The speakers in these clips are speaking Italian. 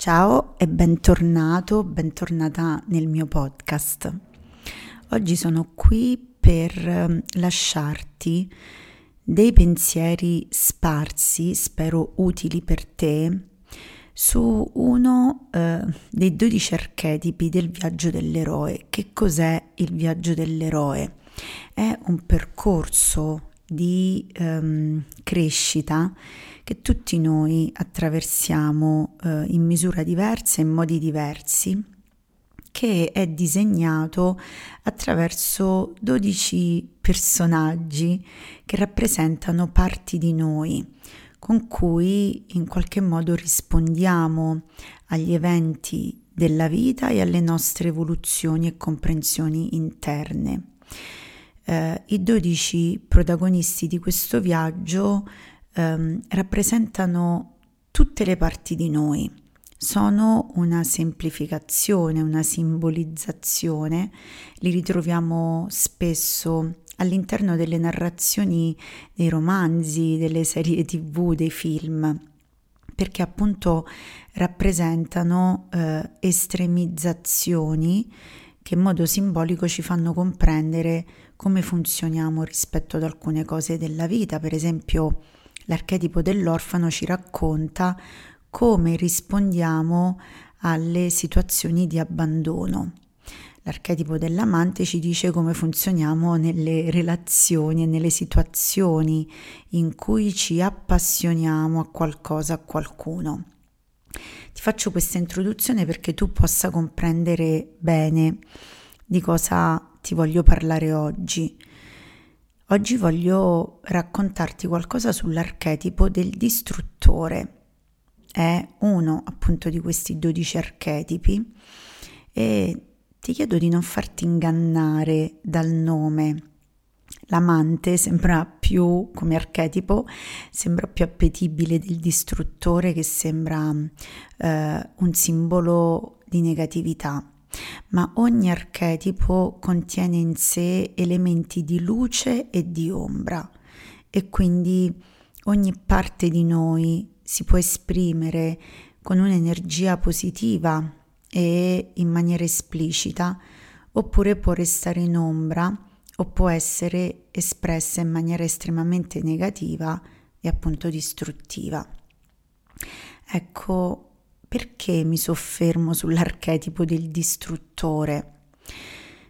Ciao e bentornato, bentornata nel mio podcast. Oggi sono qui per ehm, lasciarti dei pensieri sparsi, spero utili per te, su uno eh, dei 12 archetipi del viaggio dell'eroe. Che cos'è il viaggio dell'eroe? È un percorso di ehm, crescita che tutti noi attraversiamo eh, in misura diversa, in modi diversi, che è disegnato attraverso 12 personaggi che rappresentano parti di noi, con cui in qualche modo rispondiamo agli eventi della vita e alle nostre evoluzioni e comprensioni interne. Eh, I 12 protagonisti di questo viaggio ehm, rappresentano tutte le parti di noi, sono una semplificazione, una simbolizzazione, li ritroviamo spesso all'interno delle narrazioni dei romanzi, delle serie tv, dei film, perché appunto rappresentano eh, estremizzazioni che in modo simbolico ci fanno comprendere come funzioniamo rispetto ad alcune cose della vita, per esempio L'archetipo dell'orfano ci racconta come rispondiamo alle situazioni di abbandono. L'archetipo dell'amante ci dice come funzioniamo nelle relazioni e nelle situazioni in cui ci appassioniamo a qualcosa, a qualcuno. Ti faccio questa introduzione perché tu possa comprendere bene di cosa ti voglio parlare oggi. Oggi voglio raccontarti qualcosa sull'archetipo del distruttore. È uno appunto di questi 12 archetipi e ti chiedo di non farti ingannare dal nome. L'amante sembra più, come archetipo, sembra più appetibile del distruttore che sembra eh, un simbolo di negatività ma ogni archetipo contiene in sé elementi di luce e di ombra e quindi ogni parte di noi si può esprimere con un'energia positiva e in maniera esplicita oppure può restare in ombra o può essere espressa in maniera estremamente negativa e appunto distruttiva. Ecco, perché mi soffermo sull'archetipo del distruttore?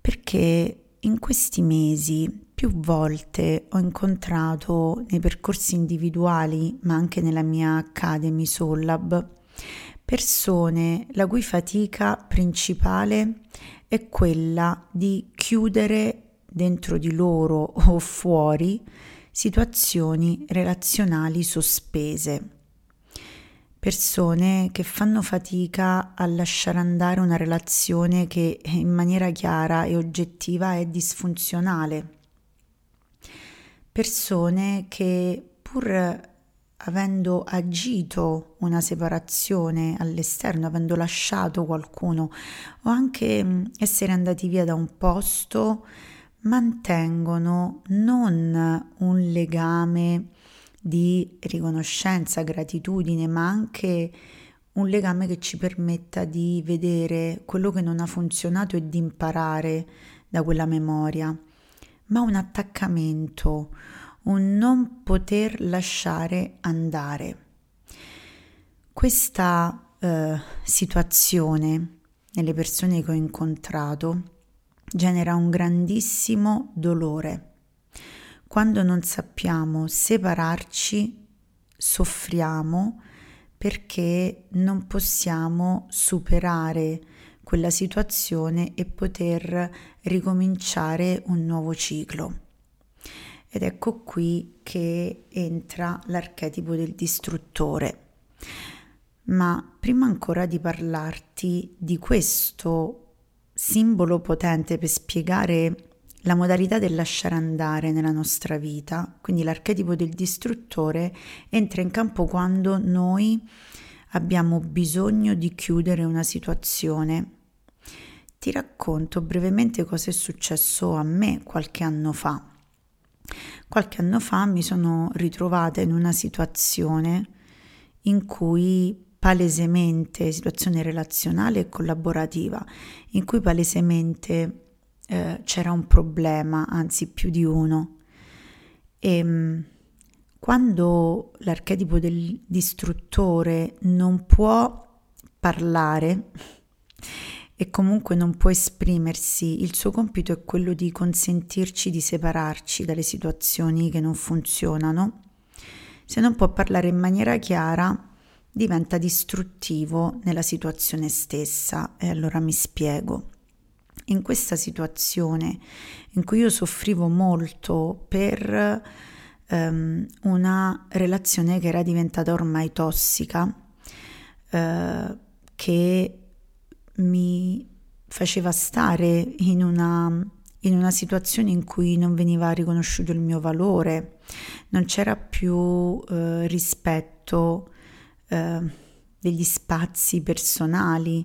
Perché in questi mesi più volte ho incontrato nei percorsi individuali, ma anche nella mia Academy Soul Lab, persone la cui fatica principale è quella di chiudere dentro di loro o fuori situazioni relazionali sospese persone che fanno fatica a lasciare andare una relazione che in maniera chiara e oggettiva è disfunzionale. Persone che pur avendo agito una separazione all'esterno, avendo lasciato qualcuno o anche essere andati via da un posto, mantengono non un legame di riconoscenza, gratitudine, ma anche un legame che ci permetta di vedere quello che non ha funzionato e di imparare da quella memoria, ma un attaccamento, un non poter lasciare andare. Questa eh, situazione nelle persone che ho incontrato genera un grandissimo dolore quando non sappiamo separarci, soffriamo perché non possiamo superare quella situazione e poter ricominciare un nuovo ciclo. Ed ecco qui che entra l'archetipo del distruttore. Ma prima ancora di parlarti di questo simbolo potente per spiegare la modalità del lasciare andare nella nostra vita, quindi l'archetipo del distruttore, entra in campo quando noi abbiamo bisogno di chiudere una situazione. Ti racconto brevemente cosa è successo a me qualche anno fa. Qualche anno fa mi sono ritrovata in una situazione in cui palesemente situazione relazionale e collaborativa in cui palesemente eh, c'era un problema, anzi più di uno. E ehm, quando l'archetipo del distruttore non può parlare e comunque non può esprimersi, il suo compito è quello di consentirci di separarci dalle situazioni che non funzionano. Se non può parlare in maniera chiara, diventa distruttivo nella situazione stessa e allora mi spiego. In questa situazione in cui io soffrivo molto per um, una relazione che era diventata ormai tossica, uh, che mi faceva stare in una, in una situazione in cui non veniva riconosciuto il mio valore, non c'era più uh, rispetto uh, degli spazi personali,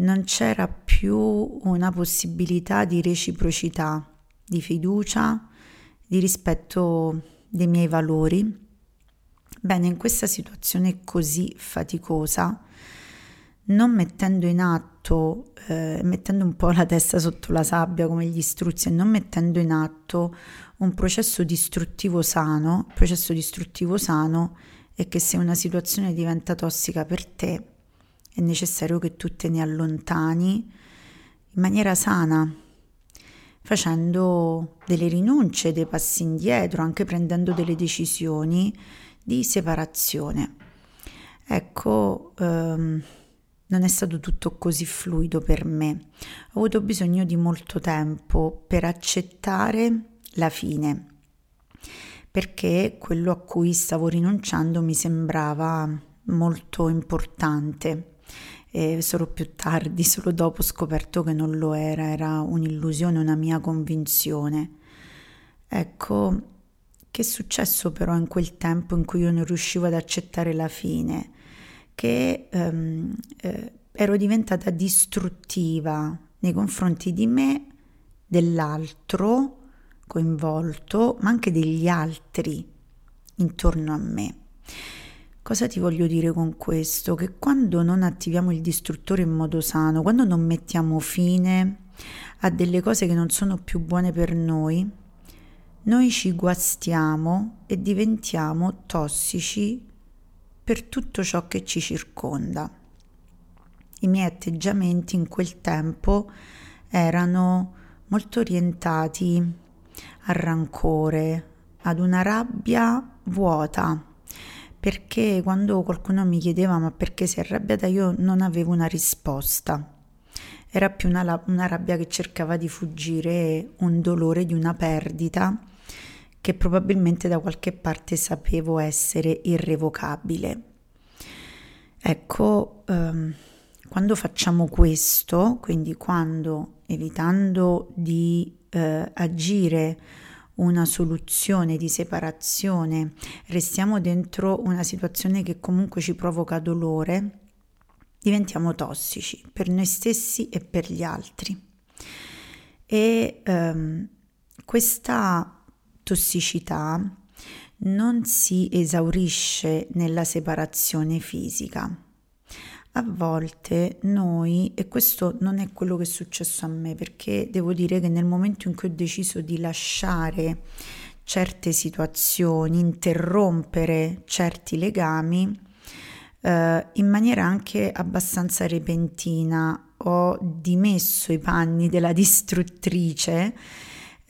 non c'era più una possibilità di reciprocità, di fiducia, di rispetto dei miei valori. Bene, in questa situazione così faticosa, non mettendo in atto, eh, mettendo un po' la testa sotto la sabbia come gli struzzi e non mettendo in atto un processo distruttivo sano, il processo distruttivo sano è che se una situazione diventa tossica per te è necessario che tu te ne allontani in maniera sana, facendo delle rinunce, dei passi indietro, anche prendendo delle decisioni di separazione. Ecco, ehm, non è stato tutto così fluido per me. Ho avuto bisogno di molto tempo per accettare la fine, perché quello a cui stavo rinunciando mi sembrava molto importante e solo più tardi, solo dopo ho scoperto che non lo era, era un'illusione, una mia convinzione. Ecco, che è successo però in quel tempo in cui io non riuscivo ad accettare la fine? Che ehm, eh, ero diventata distruttiva nei confronti di me, dell'altro coinvolto, ma anche degli altri intorno a me. Cosa ti voglio dire con questo? Che quando non attiviamo il distruttore in modo sano, quando non mettiamo fine a delle cose che non sono più buone per noi, noi ci guastiamo e diventiamo tossici per tutto ciò che ci circonda. I miei atteggiamenti in quel tempo erano molto orientati al rancore, ad una rabbia vuota perché quando qualcuno mi chiedeva ma perché si arrabbiata io non avevo una risposta. Era più una, una rabbia che cercava di fuggire un dolore di una perdita che probabilmente da qualche parte sapevo essere irrevocabile. Ecco, ehm, quando facciamo questo, quindi quando evitando di eh, agire una soluzione di separazione, restiamo dentro una situazione che comunque ci provoca dolore, diventiamo tossici per noi stessi e per gli altri. E ehm, questa tossicità non si esaurisce nella separazione fisica a volte noi, e questo non è quello che è successo a me, perché devo dire che nel momento in cui ho deciso di lasciare certe situazioni, interrompere certi legami, eh, in maniera anche abbastanza repentina ho dimesso i panni della distruttrice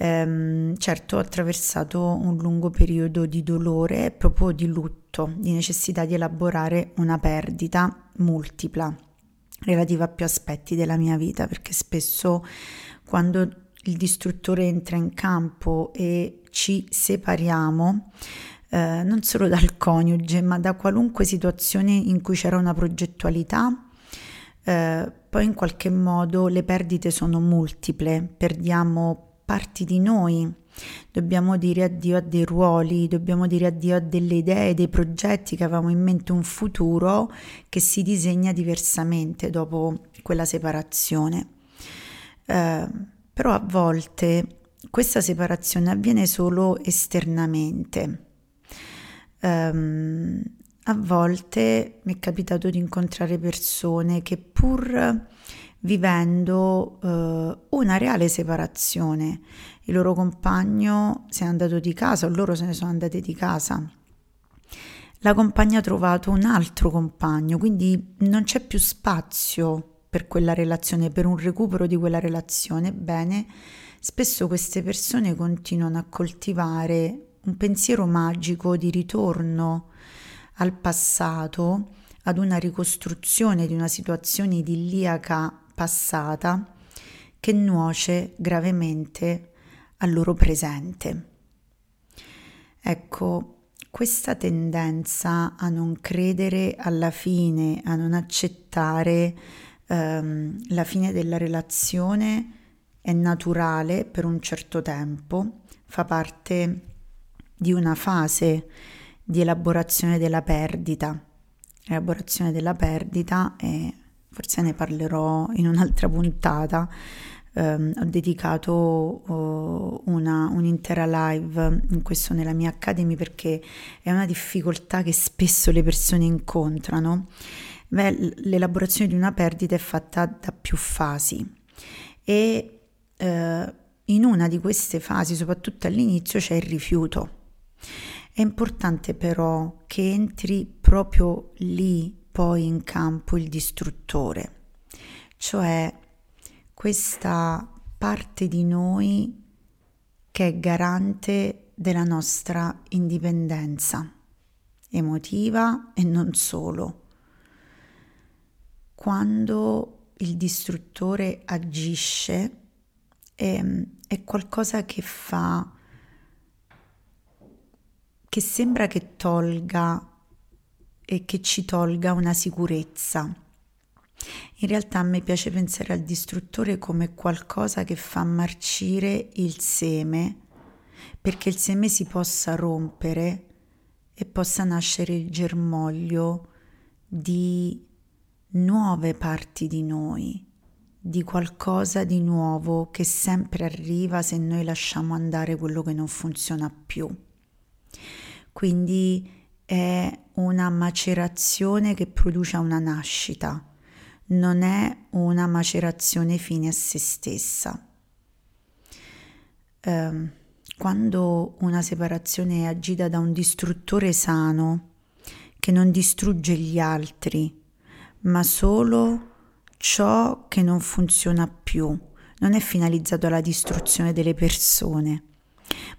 ehm, certo ho attraversato un lungo periodo di dolore proprio di lutto, di necessità di elaborare una perdita multipla relativa a più aspetti della mia vita, perché spesso quando il distruttore entra in campo e ci separiamo, eh, non solo dal coniuge, ma da qualunque situazione in cui c'era una progettualità, eh, poi in qualche modo le perdite sono multiple, perdiamo parti di noi. Dobbiamo dire addio a dei ruoli, dobbiamo dire addio a delle idee, dei progetti che avevamo in mente, un futuro che si disegna diversamente dopo quella separazione. Eh, però a volte questa separazione avviene solo esternamente. Um, a volte mi è capitato di incontrare persone che pur vivendo eh, una reale separazione, il loro compagno si è andato di casa o loro se ne sono andati di casa. La compagna ha trovato un altro compagno, quindi non c'è più spazio per quella relazione, per un recupero di quella relazione. Bene, spesso queste persone continuano a coltivare un pensiero magico di ritorno al passato, ad una ricostruzione di una situazione idilliaca passata che nuoce gravemente al loro presente. Ecco, questa tendenza a non credere alla fine, a non accettare ehm, la fine della relazione è naturale per un certo tempo, fa parte di una fase di elaborazione della perdita. Elaborazione della perdita, e forse ne parlerò in un'altra puntata. Um, ho dedicato uh, una, un'intera live in questo nella mia academy perché è una difficoltà che spesso le persone incontrano. Beh, l'elaborazione di una perdita è fatta da più fasi e uh, in una di queste fasi, soprattutto all'inizio, c'è il rifiuto. È importante però che entri proprio lì poi in campo il distruttore, cioè questa parte di noi che è garante della nostra indipendenza emotiva e non solo. Quando il distruttore agisce è, è qualcosa che fa che sembra che tolga e che ci tolga una sicurezza. In realtà a me piace pensare al distruttore come qualcosa che fa marcire il seme perché il seme si possa rompere e possa nascere il germoglio di nuove parti di noi, di qualcosa di nuovo che sempre arriva se noi lasciamo andare quello che non funziona più. Quindi è una macerazione che produce una nascita, non è una macerazione fine a se stessa. Eh, quando una separazione è agita da un distruttore sano, che non distrugge gli altri, ma solo ciò che non funziona più, non è finalizzato alla distruzione delle persone,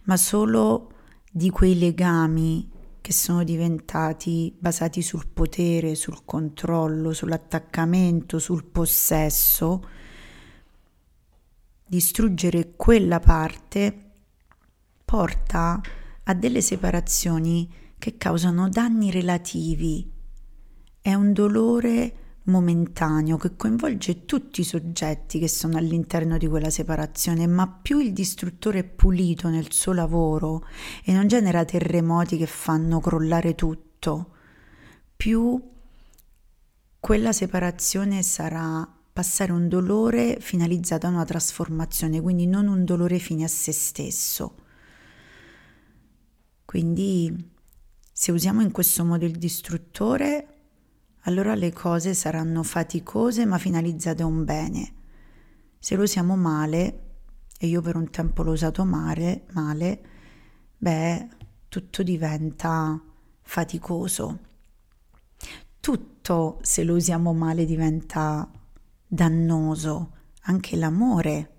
ma solo di quei legami che sono diventati basati sul potere, sul controllo, sull'attaccamento, sul possesso, distruggere quella parte porta a delle separazioni che causano danni relativi. È un dolore momentaneo che coinvolge tutti i soggetti che sono all'interno di quella separazione, ma più il distruttore è pulito nel suo lavoro e non genera terremoti che fanno crollare tutto, più quella separazione sarà passare un dolore finalizzato a una trasformazione, quindi non un dolore fine a se stesso. Quindi se usiamo in questo modo il distruttore allora le cose saranno faticose ma finalizzate a un bene. Se lo usiamo male, e io per un tempo l'ho usato male, male beh, tutto diventa faticoso. Tutto, se lo usiamo male, diventa dannoso, anche l'amore.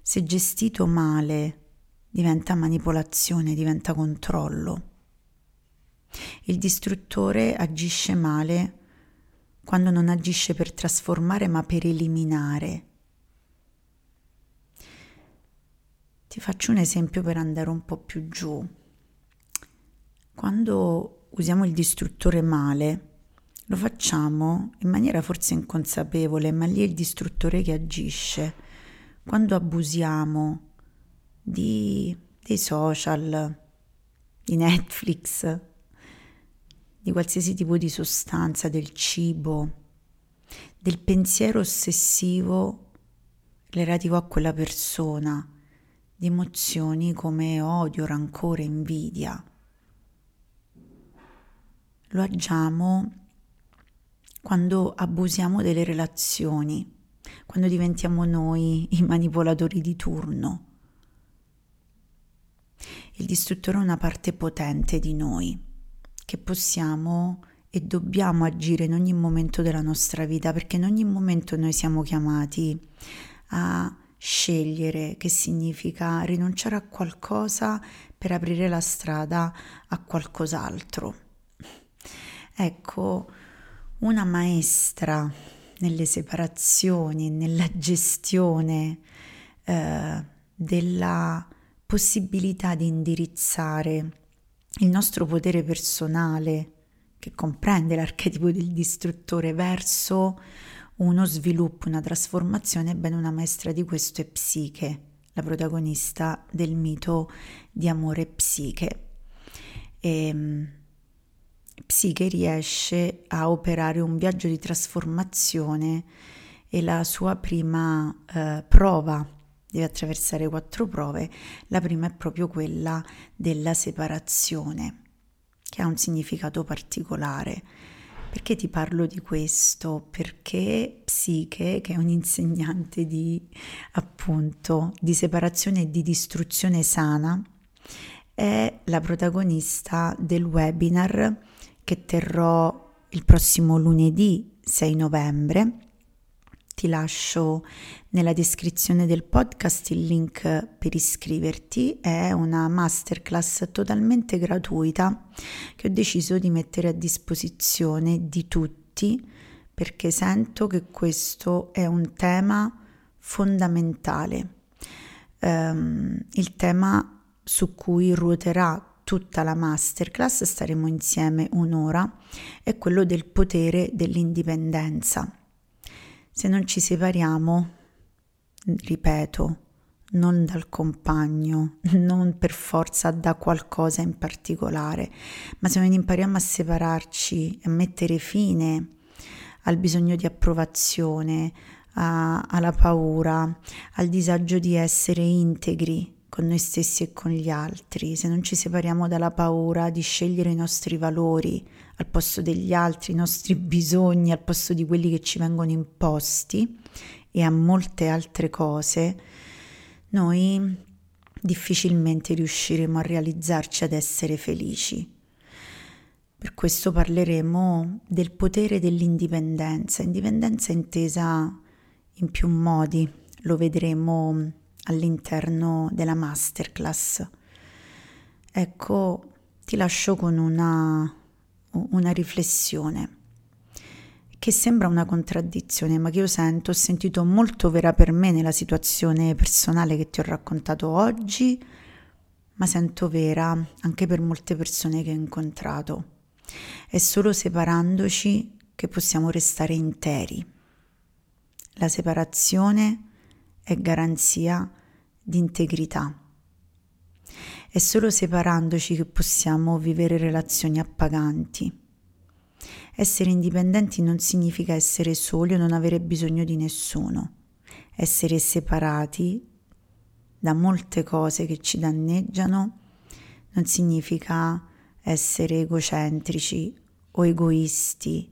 Se gestito male, diventa manipolazione, diventa controllo. Il distruttore agisce male quando non agisce per trasformare ma per eliminare. Ti faccio un esempio per andare un po' più giù. Quando usiamo il distruttore male, lo facciamo in maniera forse inconsapevole, ma lì è il distruttore che agisce. Quando abusiamo di, dei social, di Netflix, di qualsiasi tipo di sostanza, del cibo, del pensiero ossessivo relativo a quella persona, di emozioni come odio, rancore, invidia. lo agiamo quando abusiamo delle relazioni, quando diventiamo noi i manipolatori di turno. Il distruttore è una parte potente di noi che possiamo e dobbiamo agire in ogni momento della nostra vita perché in ogni momento noi siamo chiamati a scegliere che significa rinunciare a qualcosa per aprire la strada a qualcos'altro. Ecco, una maestra nelle separazioni, nella gestione eh, della possibilità di indirizzare il nostro potere personale, che comprende l'archetipo del distruttore, verso uno sviluppo, una trasformazione, ebbene una maestra di questo è Psiche, la protagonista del mito di amore Psiche. E, ehm, Psiche riesce a operare un viaggio di trasformazione e la sua prima eh, prova deve attraversare quattro prove. La prima è proprio quella della separazione, che ha un significato particolare. Perché ti parlo di questo? Perché Psiche, che è un insegnante di appunto di separazione e di distruzione sana, è la protagonista del webinar che terrò il prossimo lunedì 6 novembre ti lascio nella descrizione del podcast il link per iscriverti. È una masterclass totalmente gratuita che ho deciso di mettere a disposizione di tutti perché sento che questo è un tema fondamentale. Um, il tema su cui ruoterà tutta la masterclass, staremo insieme un'ora, è quello del potere dell'indipendenza se non ci separiamo, ripeto, non dal compagno, non per forza da qualcosa in particolare, ma se non impariamo a separarci a mettere fine al bisogno di approvazione, a, alla paura, al disagio di essere integri con noi stessi e con gli altri, se non ci separiamo dalla paura di scegliere i nostri valori al posto degli altri, i nostri bisogni al posto di quelli che ci vengono imposti e a molte altre cose, noi difficilmente riusciremo a realizzarci ad essere felici. Per questo parleremo del potere dell'indipendenza, indipendenza intesa in più modi, lo vedremo all'interno della masterclass. Ecco, ti lascio con una, una riflessione che sembra una contraddizione, ma che io sento, ho sentito molto vera per me nella situazione personale che ti ho raccontato oggi, ma sento vera anche per molte persone che ho incontrato. È solo separandoci che possiamo restare interi. La separazione è garanzia di integrità. È solo separandoci che possiamo vivere relazioni appaganti. Essere indipendenti non significa essere soli o non avere bisogno di nessuno. Essere separati da molte cose che ci danneggiano non significa essere egocentrici o egoisti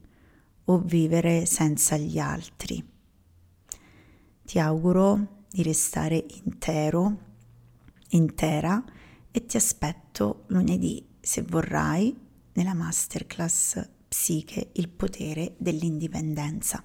o vivere senza gli altri. Ti auguro di restare intero, intera e ti aspetto lunedì, se vorrai, nella masterclass Psiche, il potere dell'indipendenza.